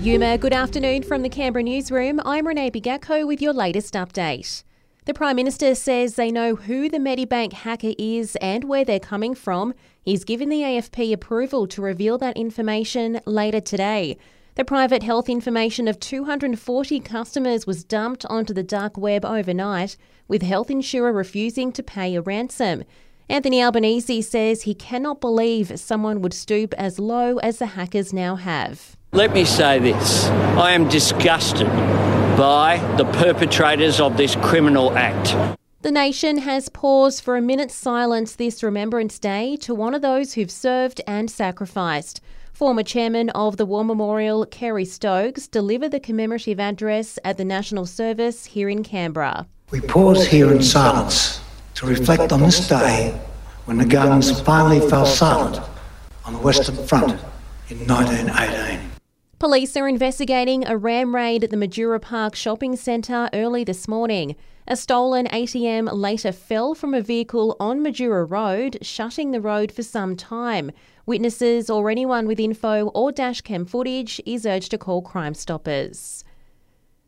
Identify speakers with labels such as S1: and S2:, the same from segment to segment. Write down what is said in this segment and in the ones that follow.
S1: Yuma, good afternoon from the Canberra newsroom. I'm Renee Bigacco with your latest update. The Prime Minister says they know who the Medibank hacker is and where they're coming from. He's given the AFP approval to reveal that information later today. The private health information of 240 customers was dumped onto the dark web overnight, with health insurer refusing to pay a ransom. Anthony Albanese says he cannot believe someone would stoop as low as the hackers now have.
S2: Let me say this I am disgusted by the perpetrators of this criminal act.
S1: The nation has paused for a minute's silence this Remembrance Day to one of those who've served and sacrificed. Former chairman of the War Memorial, Kerry Stokes, delivered the commemorative address at the National Service here in Canberra.
S3: We pause here in silence to reflect on this day when the guns finally fell silent on the Western Front in 1918.
S1: Police are investigating a ram raid at the Majura Park shopping centre early this morning. A stolen ATM later fell from a vehicle on Majura Road, shutting the road for some time. Witnesses or anyone with info or dashcam footage is urged to call Crime Stoppers.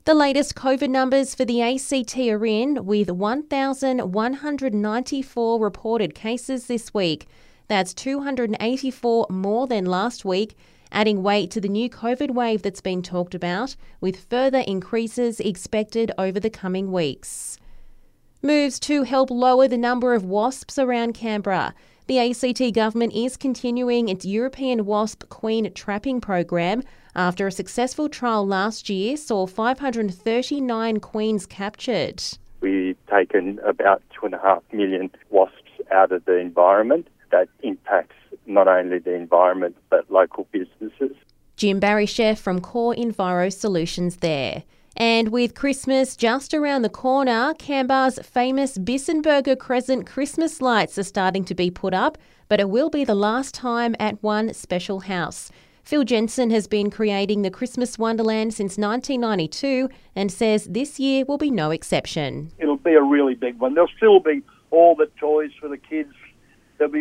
S1: The latest COVID numbers for the ACT are in, with 1,194 reported cases this week. That's 284 more than last week adding weight to the new COVID wave that's been talked about, with further increases expected over the coming weeks. Moves to help lower the number of wasps around Canberra. The ACT government is continuing its European wasp queen trapping program after a successful trial last year saw 539 queens captured.
S4: We've taken about two and a half million wasps out of the environment. That impacts not only the environment but local businesses.
S1: Jim Barry-Chef from Core Enviro Solutions there. And with Christmas just around the corner, Canberra's famous Bissenberger Crescent Christmas lights are starting to be put up, but it will be the last time at one special house. Phil Jensen has been creating the Christmas Wonderland since 1992 and says this year will be no exception.
S5: It'll be a really big one. There'll still be all the toys for the kids, There'll be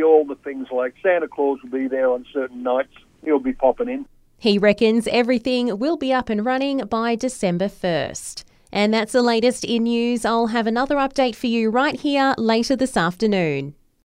S5: all the things like Santa Claus will be there on certain nights. He'll be popping in.
S1: He reckons everything will be up and running by December 1st. And that's the latest in news. I'll have another update for you right here later this afternoon.